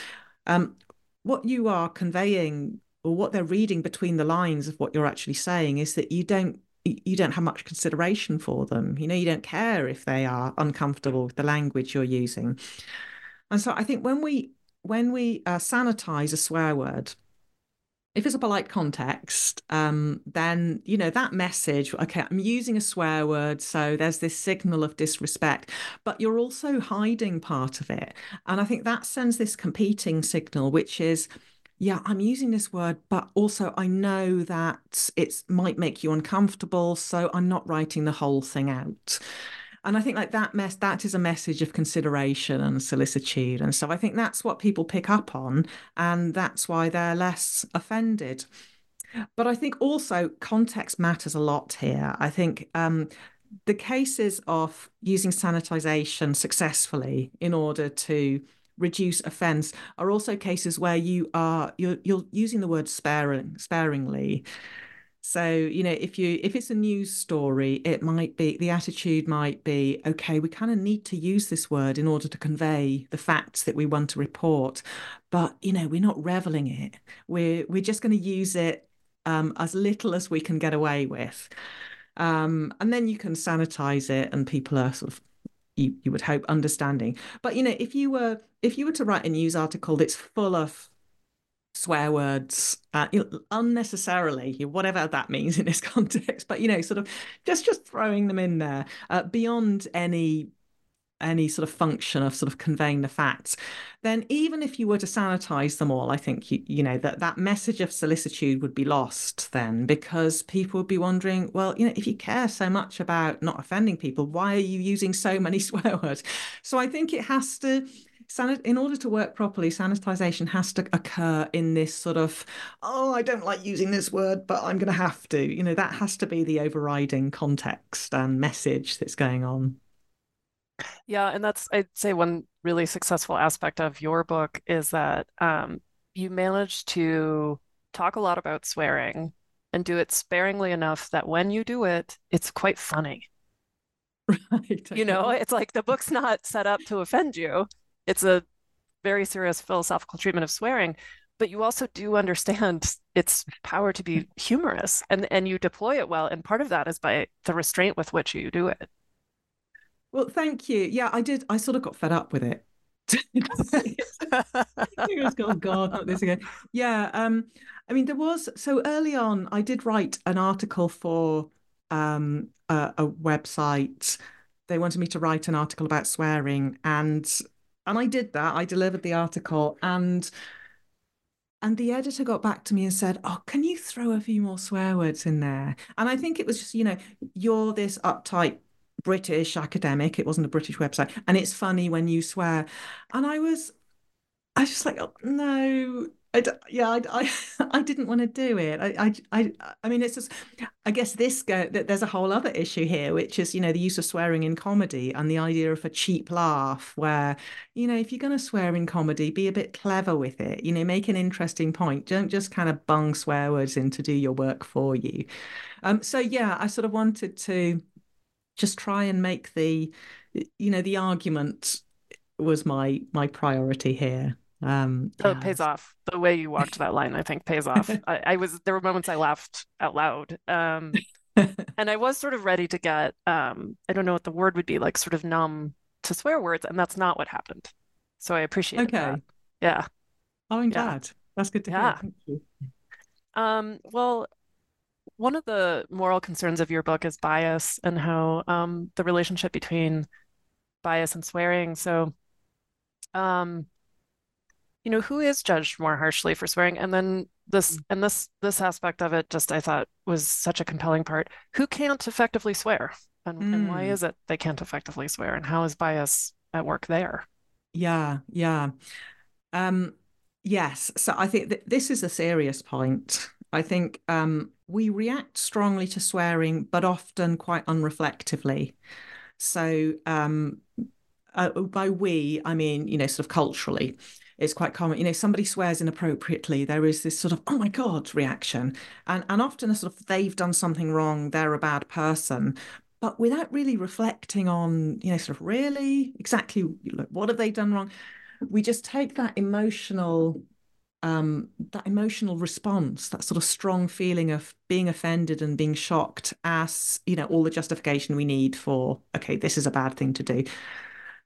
um, what you are conveying or what they're reading between the lines of what you're actually saying is that you don't you don't have much consideration for them you know you don't care if they are uncomfortable with the language you're using and so i think when we when we uh, sanitize a swear word if it's a polite context, um, then you know that message. Okay, I'm using a swear word, so there's this signal of disrespect, but you're also hiding part of it, and I think that sends this competing signal, which is yeah, I'm using this word, but also I know that it might make you uncomfortable. So I'm not writing the whole thing out. And I think like that mess that is a message of consideration and solicitude. And so I think that's what people pick up on, and that's why they're less offended. But I think also context matters a lot here. I think um, the cases of using sanitization successfully in order to reduce offence are also cases where you are you're you're using the word sparing sparingly. So, you know, if you if it's a news story, it might be the attitude might be, okay, we kind of need to use this word in order to convey the facts that we want to report. But, you know, we're not reveling it. We're we're just going to use it um, as little as we can get away with. Um, and then you can sanitize it and people are sort of you, you would hope understanding. But you know if you were if you were to write a news article that's full of swear words uh, you know, unnecessarily whatever that means [LAUGHS] in this context but you know sort of just just throwing them in there uh, beyond any any sort of function of sort of conveying the facts, then even if you were to sanitize them all, I think you you know that that message of solicitude would be lost then because people would be wondering, well, you know, if you care so much about not offending people, why are you using so many [LAUGHS] swear words? So I think it has to in order to work properly, sanitization has to occur in this sort of, oh, I don't like using this word, but I'm going to have to. You know, that has to be the overriding context and message that's going on. Yeah, and that's I'd say one really successful aspect of your book is that um, you manage to talk a lot about swearing and do it sparingly enough that when you do it, it's quite funny. Right. You know, it's like the book's not set up to offend you. It's a very serious philosophical treatment of swearing, but you also do understand its power to be humorous and and you deploy it well and part of that is by the restraint with which you do it. Well, thank you. Yeah, I did. I sort of got fed up with it. Oh God, not this again. Yeah. Um, I mean, there was so early on, I did write an article for um a, a website. They wanted me to write an article about swearing, and and I did that. I delivered the article, and and the editor got back to me and said, "Oh, can you throw a few more swear words in there?" And I think it was just, you know, you're this uptight British academic. It wasn't a British website. And it's funny when you swear. And I was, I was just like, oh, no, I, yeah, I, I, [LAUGHS] I didn't want to do it. I, I, I, mean, it's just, I guess this go, there's a whole other issue here, which is, you know, the use of swearing in comedy and the idea of a cheap laugh where, you know, if you're going to swear in comedy, be a bit clever with it, you know, make an interesting point. Don't just kind of bung swear words in to do your work for you. Um, so yeah, I sort of wanted to, just try and make the you know the argument was my my priority here. Um oh, it pays off. The way you walked that line i think pays off. [LAUGHS] I, I, was there were moments i laughed out loud. Um [LAUGHS] and i was sort of ready to get um i don't know what the word would be like sort of numb to swear words and that's not what happened. So i appreciate that. okay. that. yeah. Oh i'm glad. That's good to yeah. hear thank you. Um well one of the moral concerns of your book is bias and how um, the relationship between bias and swearing. So, um, you know, who is judged more harshly for swearing? And then this mm. and this this aspect of it just I thought was such a compelling part. Who can't effectively swear? And, mm. and why is it they can't effectively swear? And how is bias at work there? Yeah, yeah. Um, yes. So I think that this is a serious point. I think um, we react strongly to swearing, but often quite unreflectively. So, um, uh, by we, I mean, you know, sort of culturally, it's quite common. You know, somebody swears inappropriately, there is this sort of, oh my God reaction. And, and often a sort of, they've done something wrong, they're a bad person. But without really reflecting on, you know, sort of really exactly what have they done wrong, we just take that emotional um, that emotional response, that sort of strong feeling of being offended and being shocked as, you know, all the justification we need for, okay, this is a bad thing to do.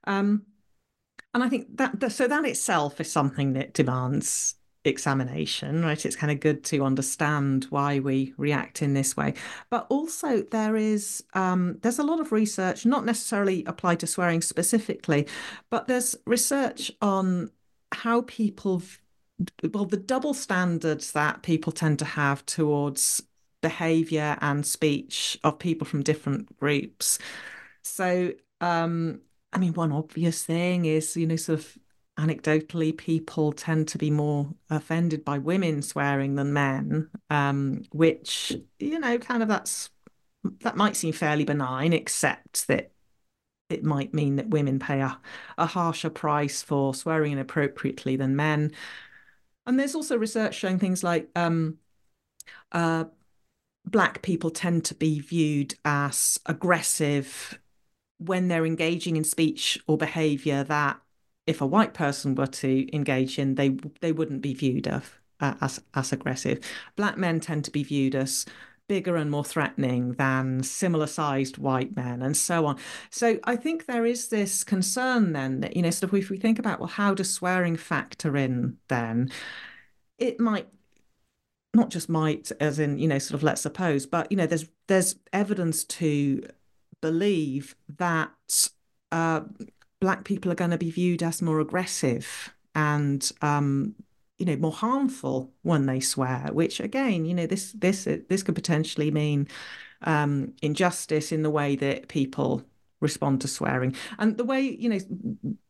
Um, and I think that, so that itself is something that demands examination, right? It's kind of good to understand why we react in this way. But also there is um, there's a lot of research, not necessarily applied to swearing specifically, but there's research on how people well, the double standards that people tend to have towards behavior and speech of people from different groups. So, um, I mean, one obvious thing is, you know, sort of anecdotally, people tend to be more offended by women swearing than men, um, which, you know, kind of that's that might seem fairly benign, except that it might mean that women pay a, a harsher price for swearing inappropriately than men. And there's also research showing things like um, uh, black people tend to be viewed as aggressive when they're engaging in speech or behavior that if a white person were to engage in, they they wouldn't be viewed of, uh, as as aggressive. Black men tend to be viewed as bigger and more threatening than similar sized white men and so on. So I think there is this concern then that, you know, sort of if we think about, well, how does swearing factor in then? It might not just might as in, you know, sort of let's suppose, but you know, there's there's evidence to believe that uh, black people are going to be viewed as more aggressive and um, you know more harmful when they swear which again you know this this this could potentially mean um, injustice in the way that people respond to swearing. And the way you know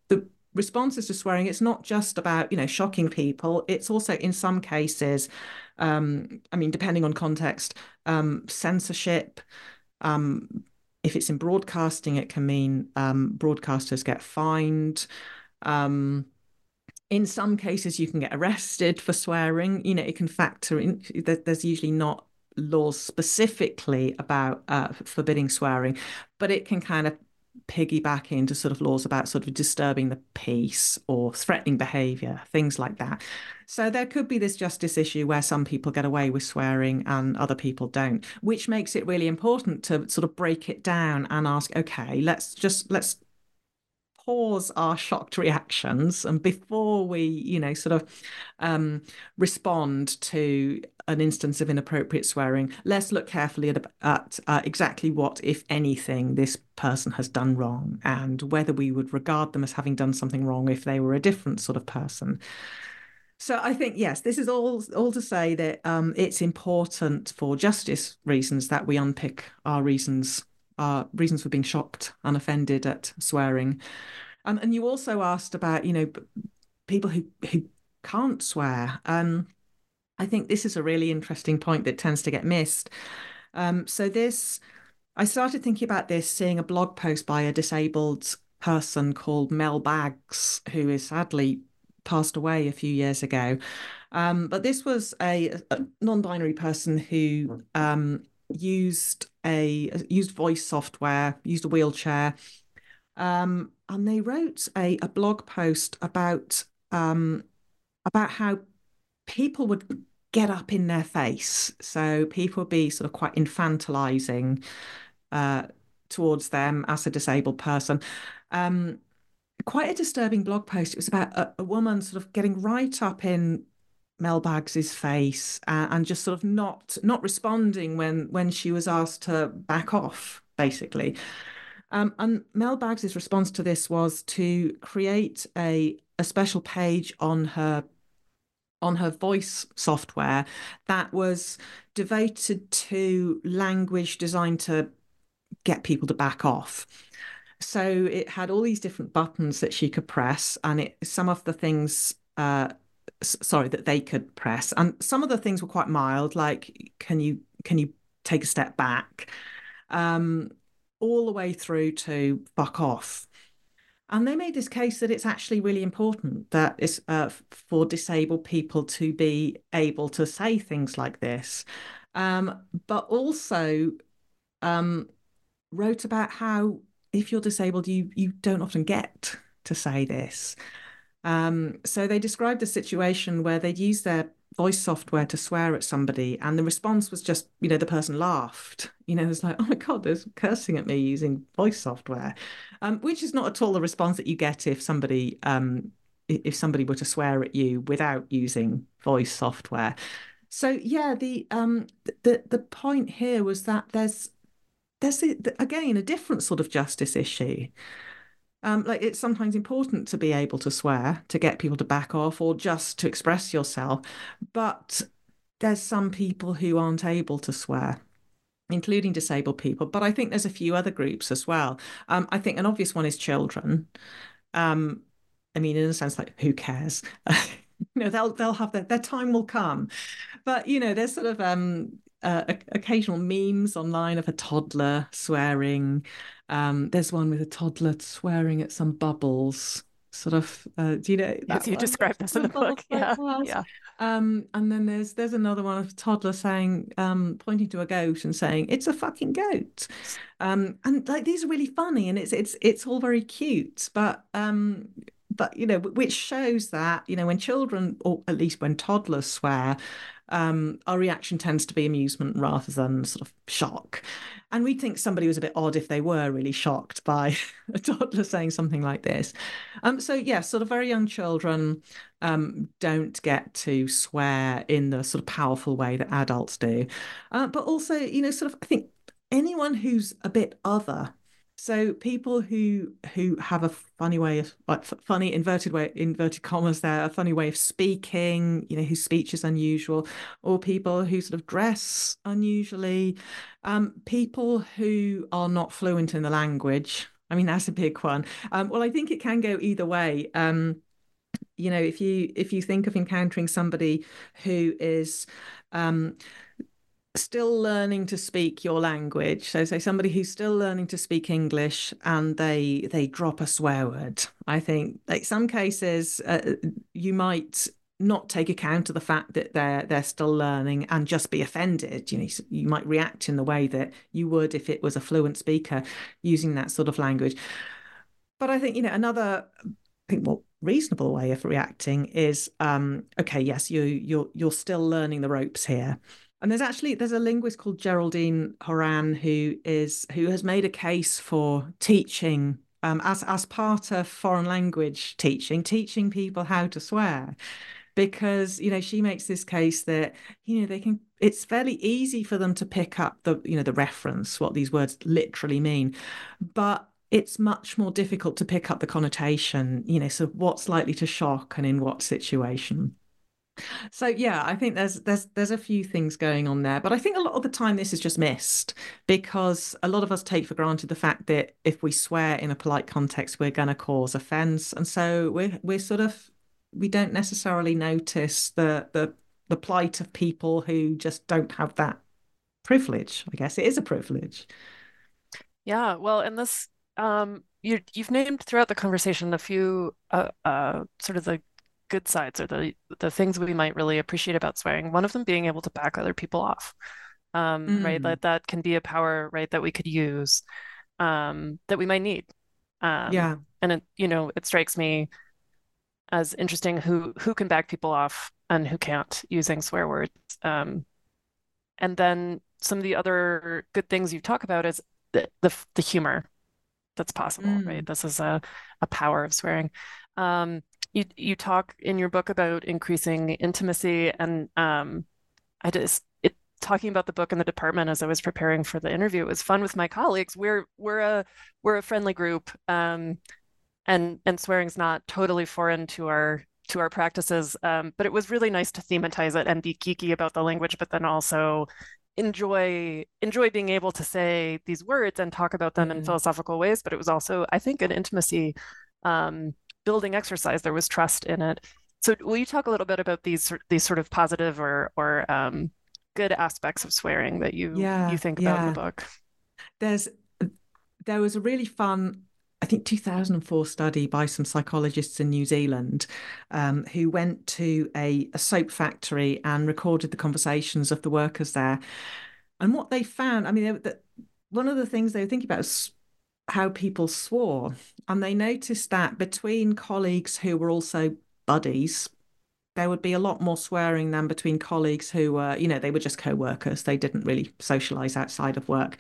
the responses to swearing it's not just about you know shocking people. It's also in some cases um, i mean depending on context um, censorship um, if it's in broadcasting it can mean um, broadcasters get fined um, in some cases you can get arrested for swearing. You know it can factor in there's usually not laws specifically about uh, forbidding swearing but it can kind of piggyback into sort of laws about sort of disturbing the peace or threatening behavior things like that. So there could be this justice issue where some people get away with swearing and other people don't which makes it really important to sort of break it down and ask okay let's just let's pause our shocked reactions and before we you know sort of um, respond to an instance of inappropriate swearing let's look carefully at, at uh, exactly what if anything this person has done wrong and whether we would regard them as having done something wrong if they were a different sort of person. So I think yes, this is all all to say that um, it's important for justice reasons that we unpick our reasons are reasons for being shocked and offended at swearing. And you also asked about, you know, people who who can't swear. Um, I think this is a really interesting point that tends to get missed. Um, so this, I started thinking about this, seeing a blog post by a disabled person called Mel Baggs, who is sadly passed away a few years ago. Um, but this was a, a non-binary person who um, used a used voice software, used a wheelchair, um, and they wrote a, a blog post about um, about how people would get up in their face. So people would be sort of quite infantilizing uh, towards them as a disabled person. Um, quite a disturbing blog post. It was about a, a woman sort of getting right up in Mel Baggs's face uh, and just sort of not not responding when when she was asked to back off, basically. Um, and Mel Baggs's response to this was to create a a special page on her on her voice software that was devoted to language designed to get people to back off. So it had all these different buttons that she could press, and it some of the things uh, sorry that they could press. And some of the things were quite mild like can you can you take a step back? Um, all the way through to fuck off. And they made this case that it's actually really important that it's uh, for disabled people to be able to say things like this. Um, but also um, wrote about how if you're disabled you you don't often get to say this um, so they described a situation where they'd use their voice software to swear at somebody, and the response was just, you know, the person laughed. You know, it was like, oh my God, they're cursing at me using voice software, um, which is not at all the response that you get if somebody um, if somebody were to swear at you without using voice software. So yeah, the um the the point here was that there's there's again a different sort of justice issue um, like it's sometimes important to be able to swear to get people to back off or just to express yourself. But there's some people who aren't able to swear including disabled people. But I think there's a few other groups as well. Um, I think an obvious one is children. Um, I mean, in a sense, like who cares? [LAUGHS] you know, they'll they'll have their their time will come. But you know, there's sort of um, uh, occasional memes online of a toddler swearing. Um, there's one with a toddler swearing at some bubbles. Sort of, uh, do you know? Yes, you described this in the book. Yeah, yeah. Um, and then there's there's another one of a toddler saying, um, pointing to a goat and saying, "It's a fucking goat," um, and like these are really funny, and it's it's it's all very cute, but um, but you know, which shows that you know when children, or at least when toddlers swear, um, our reaction tends to be amusement rather than sort of shock. And we'd think somebody was a bit odd if they were really shocked by [LAUGHS] a toddler saying something like this. Um, so, yes, yeah, sort of very young children um, don't get to swear in the sort of powerful way that adults do. Uh, but also, you know, sort of, I think anyone who's a bit other so people who who have a funny way of like funny inverted way inverted commas there a funny way of speaking, you know, whose speech is unusual, or people who sort of dress unusually, um, people who are not fluent in the language. I mean, that's a big one. Um, well, I think it can go either way. Um, you know, if you if you think of encountering somebody who is um, still learning to speak your language. So say somebody who's still learning to speak english and they they drop a swear word. I think like some cases uh, you might not take account of the fact that they're they're still learning and just be offended. You know you might react in the way that you would if it was a fluent speaker using that sort of language. But i think you know another I think more reasonable way of reacting is um, okay yes you you're you're still learning the ropes here and there's actually there's a linguist called Geraldine Horan who is who has made a case for teaching um, as as part of foreign language teaching, teaching people how to swear, because you know she makes this case that you know they can. It's fairly easy for them to pick up the you know the reference, what these words literally mean, but it's much more difficult to pick up the connotation. You know, so what's likely to shock and in what situation. So yeah, I think there's there's there's a few things going on there, but I think a lot of the time this is just missed because a lot of us take for granted the fact that if we swear in a polite context, we're going to cause offence, and so we're we're sort of we don't necessarily notice the the the plight of people who just don't have that privilege. I guess it is a privilege. Yeah, well, and this um you you've named throughout the conversation a few uh, uh sort of the good sides or the the things we might really appreciate about swearing. One of them being able to back other people off, um, mm. right? That that can be a power, right, that we could use, um, that we might need. Um, yeah, and it you know it strikes me as interesting who who can back people off and who can't using swear words. Um, and then some of the other good things you talk about is the the, the humor that's possible, mm. right? This is a a power of swearing. Um, you you talk in your book about increasing intimacy and um, I just it talking about the book in the department as I was preparing for the interview. It was fun with my colleagues. We're we're a we're a friendly group, um, and and swearing's not totally foreign to our to our practices. Um, but it was really nice to thematize it and be geeky about the language, but then also enjoy enjoy being able to say these words and talk about them mm-hmm. in philosophical ways. But it was also, I think, an intimacy um, building exercise. There was trust in it. So, will you talk a little bit about these these sort of positive or or um, good aspects of swearing that you yeah, you think about yeah. in the book? There's there was a really fun I think 2004 study by some psychologists in New Zealand um, who went to a, a, soap factory and recorded the conversations of the workers there. And what they found, I mean, they, one of the things they were thinking about was how people swore. And they noticed that between colleagues who were also buddies, there would be a lot more swearing than between colleagues who were, you know, they were just co workers. They didn't really socialize outside of work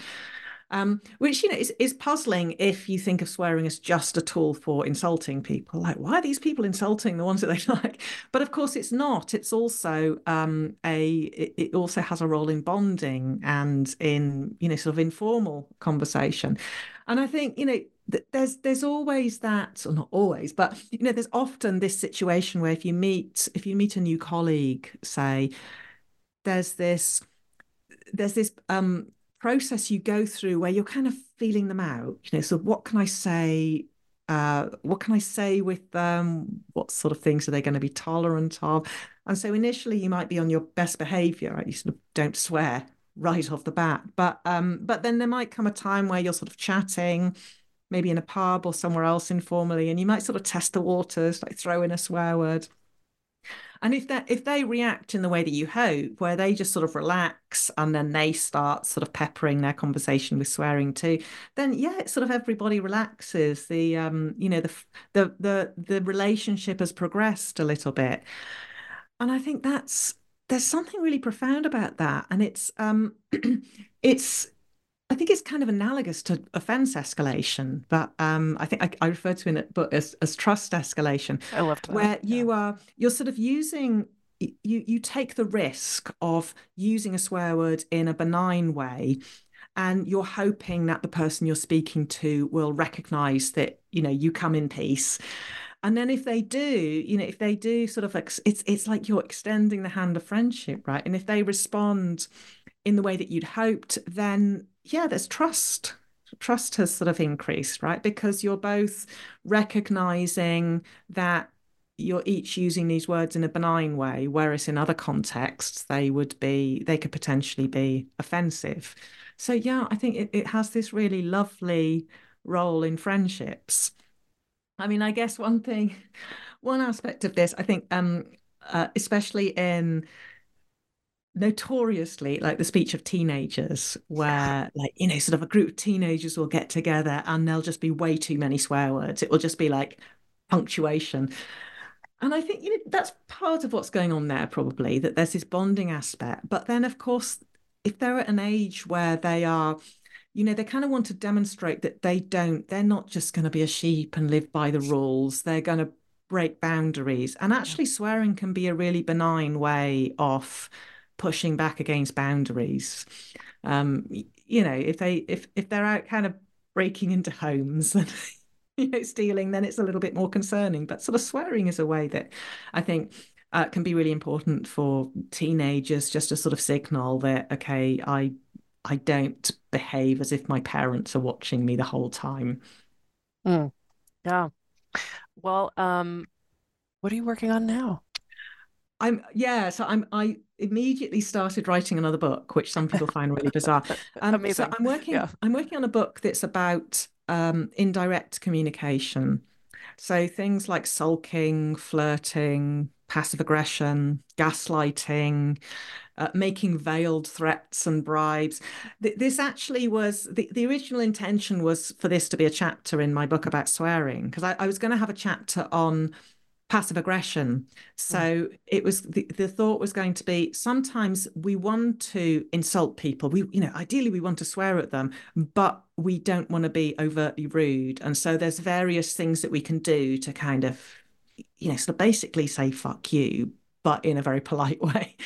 um, which you know is, is puzzling if you think of swearing as just a tool for insulting people. Like, why are these people insulting the ones that they [LAUGHS] like? But of course, it's not. It's also um, a. It, it also has a role in bonding and in you know sort of informal conversation. And I think you know there's there's always that or not always but you know there's often this situation where if you meet if you meet a new colleague say there's this there's this um process you go through where you're kind of feeling them out you know so what can i say uh, what can I say with them? What sort of things are they going to be tolerant of? And so initially, you might be on your best behavior, right? You sort of don't swear right off the bat. But um, but then there might come a time where you're sort of chatting, maybe in a pub or somewhere else informally, and you might sort of test the waters, like throw in a swear word. And if that if they react in the way that you hope, where they just sort of relax and then they start sort of peppering their conversation with swearing too, then yeah, it's sort of everybody relaxes. The um, you know, the the the the relationship has progressed a little bit. And I think that's there's something really profound about that. And it's um [CLEARS THROAT] it's I think it's kind of analogous to offense escalation, but um, I think I, I refer to it but as, as trust escalation. I love that. Where yeah. you are, you're sort of using, you you take the risk of using a swear word in a benign way, and you're hoping that the person you're speaking to will recognize that you know you come in peace. And then if they do, you know, if they do sort of, it's it's like you're extending the hand of friendship, right? And if they respond in the way that you'd hoped, then yeah, there's trust. Trust has sort of increased, right? Because you're both recognizing that you're each using these words in a benign way, whereas in other contexts they would be, they could potentially be offensive. So yeah, I think it, it has this really lovely role in friendships. I mean, I guess one thing, [LAUGHS] one aspect of this, I think, um, uh, especially in notoriously like the speech of teenagers where like you know sort of a group of teenagers will get together and there'll just be way too many swear words. It will just be like punctuation. And i think you know that's part of what's going on there probably that there's this bonding aspect. But then of course if they're at an age where they are you know they kind of want to demonstrate that they don't they're not just going to be a sheep and live by the rules they're going to break boundaries and actually swearing can be a really benign way of pushing back against boundaries. Um, you know, if they if if they're out kind of breaking into homes and [LAUGHS] you know stealing, then it's a little bit more concerning. But sort of swearing is a way that I think uh, can be really important for teenagers, just to sort of signal that okay, I I don't behave as if my parents are watching me the whole time. Mm. Yeah. Well, um, what are you working on now? I'm yeah, so I'm I immediately started writing another book, which some people find really bizarre. [LAUGHS] Um, Amazing. So I'm working yeah. I'm working on a book that's about um, indirect communication. So things like sulking, flirting, passive aggression, gaslighting, uh, making veiled threats and bribes. Th- this actually was the, the original intention was for this to be a chapter in my book about swearing, because I, I was going to have a chapter on passive aggression. So mm. it was the, the thought was going to be sometimes we want to insult people. We, you know, ideally we want to swear at them, but we don't want to be overtly rude. And so there's various things that we can do to kind of, you know, sort of basically say fuck you, but in a very [LAUGHS] polite way.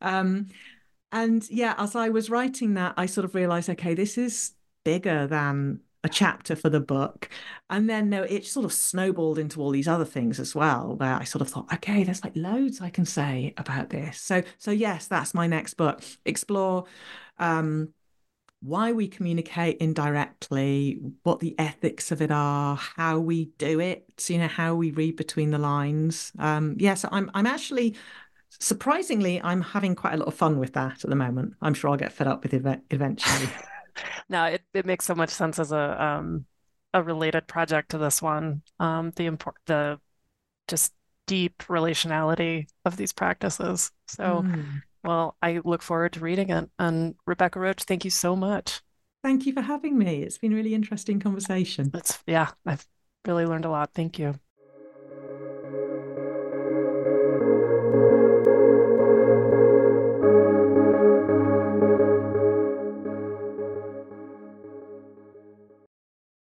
Um, and yeah, as I was writing that, I sort of realized, okay, this is bigger than a chapter for the book. And then no, it sort of snowballed into all these other things as well, where I sort of thought, okay, there's like loads I can say about this. So so yes, that's my next book. Explore um why we communicate indirectly, what the ethics of it are, how we do it, you know, how we read between the lines. Um, yes, yeah, so I'm I'm actually surprisingly I'm having quite a lot of fun with that at the moment. I'm sure I'll get fed up with it eventually. [LAUGHS] [LAUGHS] no, it, it makes so much sense as a um, a related project to this one. Um, the import the just deep relationality of these practices. So, mm. Well, I look forward to reading it. And Rebecca Roache, thank you so much. Thank you for having me. It's been a really interesting conversation. It's yeah, I've really learned a lot. Thank you.